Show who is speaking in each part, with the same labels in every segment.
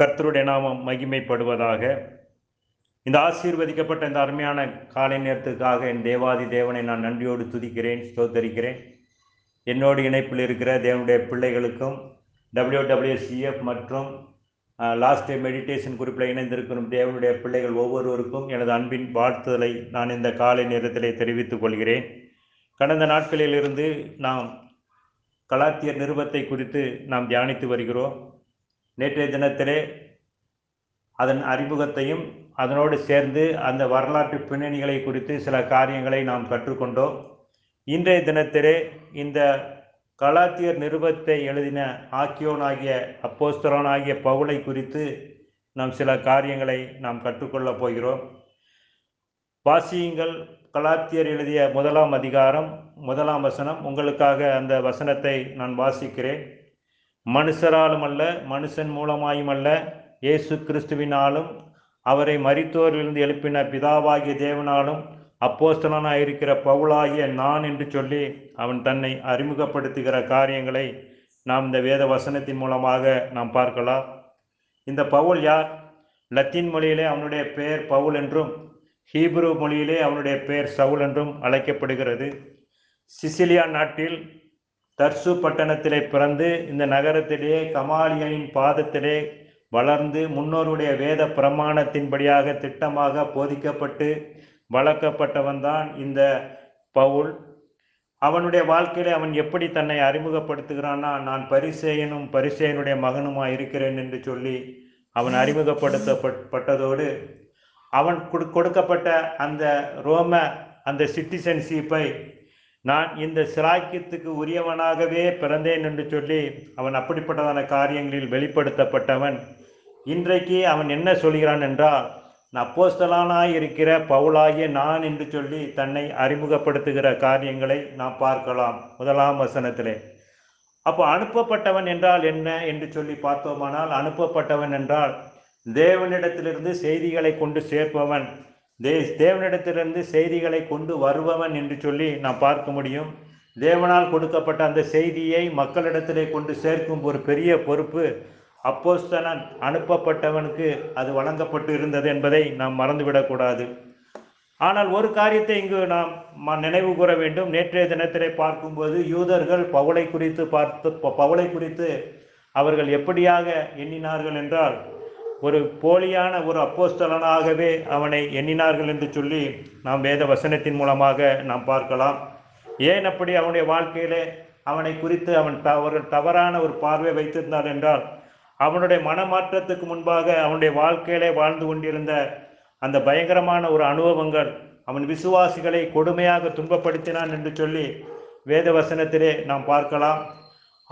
Speaker 1: கர்த்தருடைய நாமம் மகிமைப்படுவதாக இந்த ஆசீர்வதிக்கப்பட்ட இந்த அருமையான காலை நேரத்துக்காக என் தேவாதி தேவனை நான் நன்றியோடு துதிக்கிறேன் ஸ்தோத்தரிக்கிறேன் என்னோடு இணைப்பில் இருக்கிற தேவனுடைய பிள்ளைகளுக்கும் டபிள்யூ டபிள்யூசிஎஃப் மற்றும் லாஸ்ட் டே மெடிடேஷன் குறிப்பில் இணைந்திருக்கும் தேவனுடைய பிள்ளைகள் ஒவ்வொருவருக்கும் எனது அன்பின் வாழ்த்துதலை நான் இந்த காலை நேரத்தில் தெரிவித்துக் கொள்கிறேன் கடந்த நாட்களிலிருந்து நாம் கலாத்தியர் நிருபத்தை குறித்து நாம் தியானித்து வருகிறோம் நேற்றைய தினத்திலே அதன் அறிமுகத்தையும் அதனோடு சேர்ந்து அந்த வரலாற்று பின்னணிகளை குறித்து சில காரியங்களை நாம் கற்றுக்கொண்டோம் இன்றைய தினத்திலே இந்த கலாத்தியர் நிருபத்தை எழுதின ஆக்கியோனாகிய ஆகிய பவுலை குறித்து நாம் சில காரியங்களை நாம் கற்றுக்கொள்ளப் போகிறோம் வாசியுங்கள் கலாத்தியர் எழுதிய முதலாம் அதிகாரம் முதலாம் வசனம் உங்களுக்காக அந்த வசனத்தை நான் வாசிக்கிறேன் மனுஷராலும் அல்ல மனுஷன் மூலமாயும் அல்ல இயேசு கிறிஸ்துவினாலும் அவரை மறித்தோரிலிருந்து எழுப்பின பிதாவாகிய தேவனாலும் அப்போஸ்தலனாக இருக்கிற பவுலாகிய நான் என்று சொல்லி அவன் தன்னை அறிமுகப்படுத்துகிற காரியங்களை நாம் இந்த வேத வசனத்தின் மூலமாக நாம் பார்க்கலாம் இந்த பவுல் யார் லத்தீன் மொழியிலே அவனுடைய பெயர் பவுல் என்றும் ஹீப்ரு மொழியிலே அவனுடைய பெயர் சவுல் என்றும் அழைக்கப்படுகிறது சிசிலியா நாட்டில் தர்சு பட்டணத்திலே பிறந்து இந்த நகரத்திலே கமாலியனின் பாதத்திலே வளர்ந்து முன்னோருடைய வேத பிரமாணத்தின்படியாக திட்டமாக போதிக்கப்பட்டு வளர்க்கப்பட்டவன்தான் இந்த பவுல் அவனுடைய வாழ்க்கையிலே அவன் எப்படி தன்னை அறிமுகப்படுத்துகிறான்னா நான் பரிசேயனும் பரிசேயனுடைய மகனுமா இருக்கிறேன் என்று சொல்லி அவன் அறிமுகப்படுத்தப்பட்டதோடு அவன் கொடு கொடுக்கப்பட்ட அந்த ரோம அந்த சிட்டிசன்ஷிப்பை நான் இந்த சிராக்கியத்துக்கு உரியவனாகவே பிறந்தேன் என்று சொல்லி அவன் அப்படிப்பட்டதான காரியங்களில் வெளிப்படுத்தப்பட்டவன் இன்றைக்கு அவன் என்ன சொல்கிறான் என்றால் அப்போஸ்தலானாய் இருக்கிற பவுலாகிய நான் என்று சொல்லி தன்னை அறிமுகப்படுத்துகிற காரியங்களை நாம் பார்க்கலாம் முதலாம் வசனத்திலே அப்போ அனுப்பப்பட்டவன் என்றால் என்ன என்று சொல்லி பார்த்தோமானால் அனுப்பப்பட்டவன் என்றால் தேவனிடத்திலிருந்து செய்திகளை கொண்டு சேர்ப்பவன் தே தேவனிடத்திலிருந்து செய்திகளை கொண்டு வருபவன் என்று சொல்லி நாம் பார்க்க முடியும் தேவனால் கொடுக்கப்பட்ட அந்த செய்தியை மக்களிடத்திலே கொண்டு சேர்க்கும் ஒரு பெரிய பொறுப்பு அப்போஸ்தலன் அனுப்பப்பட்டவனுக்கு அது வழங்கப்பட்டு இருந்தது என்பதை நாம் மறந்துவிடக்கூடாது ஆனால் ஒரு காரியத்தை இங்கு நாம் நினைவு கூற வேண்டும் நேற்றைய தினத்திலே பார்க்கும்போது யூதர்கள் பவுளை குறித்து பார்த்து பவுளை குறித்து அவர்கள் எப்படியாக எண்ணினார்கள் என்றால் ஒரு போலியான ஒரு அப்போஸ்தலனாகவே அவனை எண்ணினார்கள் என்று சொல்லி நாம் வேத வசனத்தின் மூலமாக நாம் பார்க்கலாம் ஏன் அப்படி அவனுடைய வாழ்க்கையிலே அவனை குறித்து அவன் அவர்கள் தவறான ஒரு பார்வை வைத்திருந்தார் என்றால் அவனுடைய மனமாற்றத்துக்கு முன்பாக அவனுடைய வாழ்க்கையிலே வாழ்ந்து கொண்டிருந்த அந்த பயங்கரமான ஒரு அனுபவங்கள் அவன் விசுவாசிகளை கொடுமையாக துன்பப்படுத்தினான் என்று சொல்லி வேத வசனத்திலே நாம் பார்க்கலாம்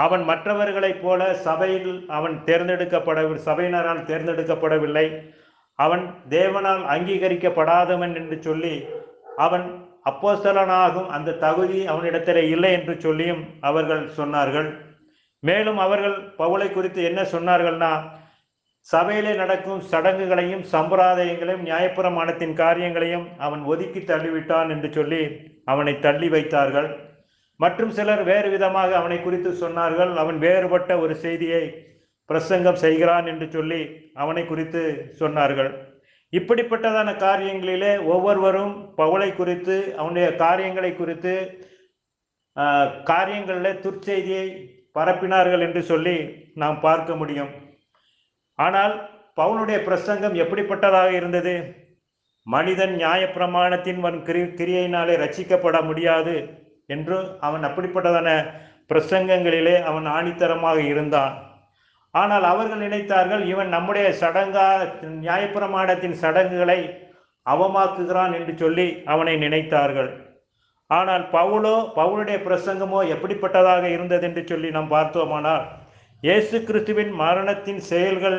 Speaker 1: அவன் மற்றவர்களைப் போல சபையில் அவன் தேர்ந்தெடுக்கப்பட சபையினரால் தேர்ந்தெடுக்கப்படவில்லை அவன் தேவனால் அங்கீகரிக்கப்படாதவன் என்று சொல்லி அவன் அப்போஸ்தலனாகும் அந்த தகுதி அவனிடத்தில் இல்லை என்று சொல்லியும் அவர்கள் சொன்னார்கள் மேலும் அவர்கள் பவுலை குறித்து என்ன சொன்னார்கள்னா சபையிலே நடக்கும் சடங்குகளையும் சம்பிரதாயங்களையும் நியாயப்பிரமாணத்தின் காரியங்களையும் அவன் ஒதுக்கி தள்ளிவிட்டான் என்று சொல்லி அவனை தள்ளி வைத்தார்கள் மற்றும் சிலர் வேறு விதமாக அவனை குறித்து சொன்னார்கள் அவன் வேறுபட்ட ஒரு செய்தியை பிரசங்கம் செய்கிறான் என்று சொல்லி அவனை குறித்து சொன்னார்கள் இப்படிப்பட்டதான காரியங்களிலே ஒவ்வொருவரும் பவுளை குறித்து அவனுடைய காரியங்களை குறித்து காரியங்களில் துர்ச்செய்தியை பரப்பினார்கள் என்று சொல்லி நாம் பார்க்க முடியும் ஆனால் பவுனுடைய பிரசங்கம் எப்படிப்பட்டதாக இருந்தது மனிதன் நியாயப்பிரமாணத்தின் வன் கிரி கிரியையினாலே ரசிக்கப்பட முடியாது என்று அவன் அப்படிப்பட்டதான பிரசங்கங்களிலே அவன் ஆணித்தரமாக இருந்தான் ஆனால் அவர்கள் நினைத்தார்கள் இவன் நம்முடைய சடங்கா நியாயப்பிரமாணத்தின் சடங்குகளை அவமாக்குகிறான் என்று சொல்லி அவனை நினைத்தார்கள் ஆனால் பவுலோ பவுலுடைய பிரசங்கமோ எப்படிப்பட்டதாக இருந்தது என்று சொல்லி நாம் பார்த்தோமானால் இயேசு கிறிஸ்துவின் மரணத்தின் செயல்கள்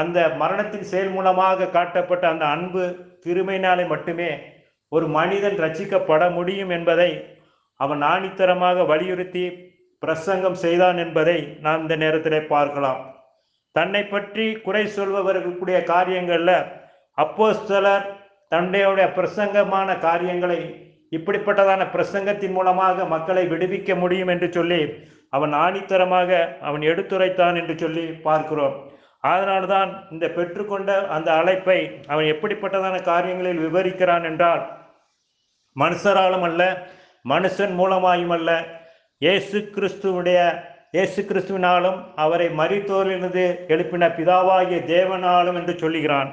Speaker 1: அந்த மரணத்தின் செயல் மூலமாக காட்டப்பட்ட அந்த அன்பு திருமையினாலே மட்டுமே ஒரு மனிதன் ரச்சிக்கப்பட முடியும் என்பதை அவன் ஆணித்தரமாக வலியுறுத்தி பிரசங்கம் செய்தான் என்பதை நாம் இந்த நேரத்தில் பார்க்கலாம் தன்னை பற்றி குறை சொல்பவர்களுடைய காரியங்களில் அப்போஸ்தலர் தன்னுடைய பிரசங்கமான காரியங்களை இப்படிப்பட்டதான பிரசங்கத்தின் மூலமாக மக்களை விடுவிக்க முடியும் என்று சொல்லி அவன் ஆணித்தரமாக அவன் எடுத்துரைத்தான் என்று சொல்லி பார்க்கிறோம் அதனால்தான் இந்த பெற்றுக்கொண்ட அந்த அழைப்பை அவன் எப்படிப்பட்டதான காரியங்களில் விவரிக்கிறான் என்றால் மனுஷராலும் அல்ல மனுஷன் மூலமாயும் அல்ல இயேசு கிறிஸ்துவுடைய இயேசு கிறிஸ்துவினாலும் அவரை மறித்தோரிலிருந்து எழுப்பின பிதாவாகிய தேவனாலும் என்று சொல்லுகிறான்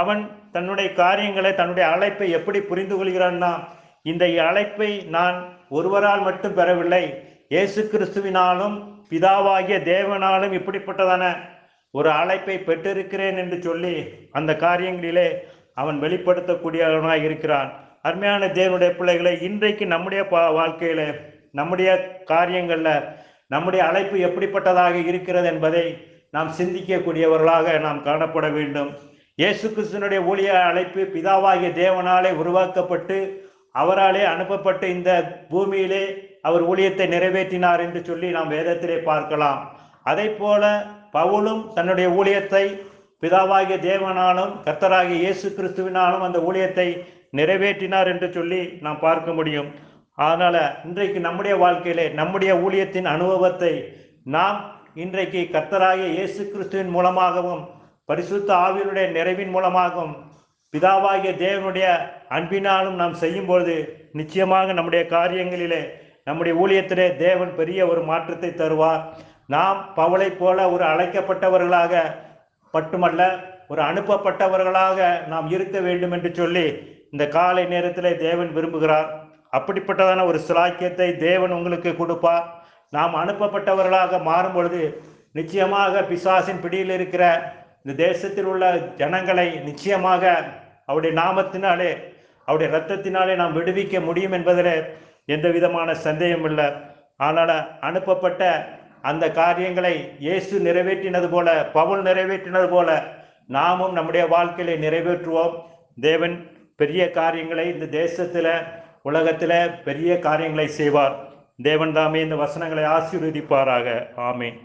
Speaker 1: அவன் தன்னுடைய காரியங்களை தன்னுடைய அழைப்பை எப்படி புரிந்து கொள்கிறான்னா இந்த அழைப்பை நான் ஒருவரால் மட்டும் பெறவில்லை இயேசு கிறிஸ்துவினாலும் பிதாவாகிய தேவனாலும் இப்படிப்பட்டதான ஒரு அழைப்பை பெற்றிருக்கிறேன் என்று சொல்லி அந்த காரியங்களிலே அவன் வெளிப்படுத்தக்கூடியவனாக இருக்கிறான் அருமையான தேவனுடைய பிள்ளைகளை இன்றைக்கு நம்முடைய வாழ்க்கையில நம்முடைய காரியங்கள்ல நம்முடைய அழைப்பு எப்படிப்பட்டதாக இருக்கிறது என்பதை நாம் சிந்திக்கக்கூடியவர்களாக நாம் காணப்பட வேண்டும் இயேசு கிறிஸ்தனுடைய ஊழிய அழைப்பு பிதாவாகிய தேவனாலே உருவாக்கப்பட்டு அவராலே அனுப்பப்பட்டு இந்த பூமியிலே அவர் ஊழியத்தை நிறைவேற்றினார் என்று சொல்லி நாம் வேதத்திலே பார்க்கலாம் அதை போல பவுலும் தன்னுடைய ஊழியத்தை பிதாவாகிய தேவனாலும் கர்த்தராகிய இயேசு கிறிஸ்துவினாலும் அந்த ஊழியத்தை நிறைவேற்றினார் என்று சொல்லி நாம் பார்க்க முடியும் அதனால் இன்றைக்கு நம்முடைய வாழ்க்கையிலே நம்முடைய ஊழியத்தின் அனுபவத்தை நாம் இன்றைக்கு கர்த்தராகிய இயேசு கிறிஸ்துவின் மூலமாகவும் பரிசுத்த ஆவியனுடைய நிறைவின் மூலமாகவும் பிதாவாகிய தேவனுடைய அன்பினாலும் நாம் செய்யும்பொழுது நிச்சயமாக நம்முடைய காரியங்களிலே நம்முடைய ஊழியத்திலே தேவன் பெரிய ஒரு மாற்றத்தை தருவார் நாம் பவளை போல ஒரு அழைக்கப்பட்டவர்களாக மட்டுமல்ல ஒரு அனுப்பப்பட்டவர்களாக நாம் இருக்க வேண்டும் என்று சொல்லி இந்த காலை நேரத்தில் தேவன் விரும்புகிறார் அப்படிப்பட்டதான ஒரு சிலாக்கியத்தை தேவன் உங்களுக்கு கொடுப்பார் நாம் அனுப்பப்பட்டவர்களாக மாறும் பொழுது நிச்சயமாக பிசாசின் பிடியில் இருக்கிற இந்த தேசத்தில் உள்ள ஜனங்களை நிச்சயமாக அவருடைய நாமத்தினாலே அவருடைய ரத்தத்தினாலே நாம் விடுவிக்க முடியும் என்பதில் எந்த விதமான சந்தேகம் இல்லை ஆனால் அனுப்பப்பட்ட அந்த காரியங்களை இயேசு நிறைவேற்றினது போல பவுல் நிறைவேற்றினது போல நாமும் நம்முடைய வாழ்க்கையை நிறைவேற்றுவோம் தேவன் பெரிய காரியங்களை இந்த தேசத்தில் உலகத்தில் பெரிய காரியங்களை செய்வார் தேவன் தாமே இந்த வசனங்களை ஆசீர்வதிப்பாராக ஆமேன்